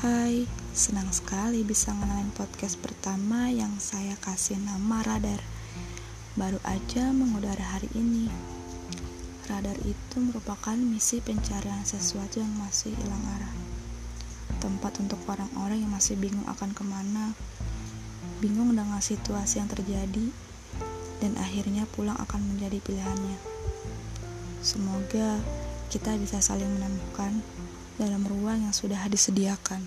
Hai, senang sekali bisa ngenalin podcast pertama yang saya kasih nama Radar. Baru aja mengudara hari ini. Radar itu merupakan misi pencarian sesuatu yang masih hilang arah. Tempat untuk orang-orang yang masih bingung akan ke mana, bingung dengan situasi yang terjadi, dan akhirnya pulang akan menjadi pilihannya. Semoga kita bisa saling menemukan dalam ruang yang sudah disediakan.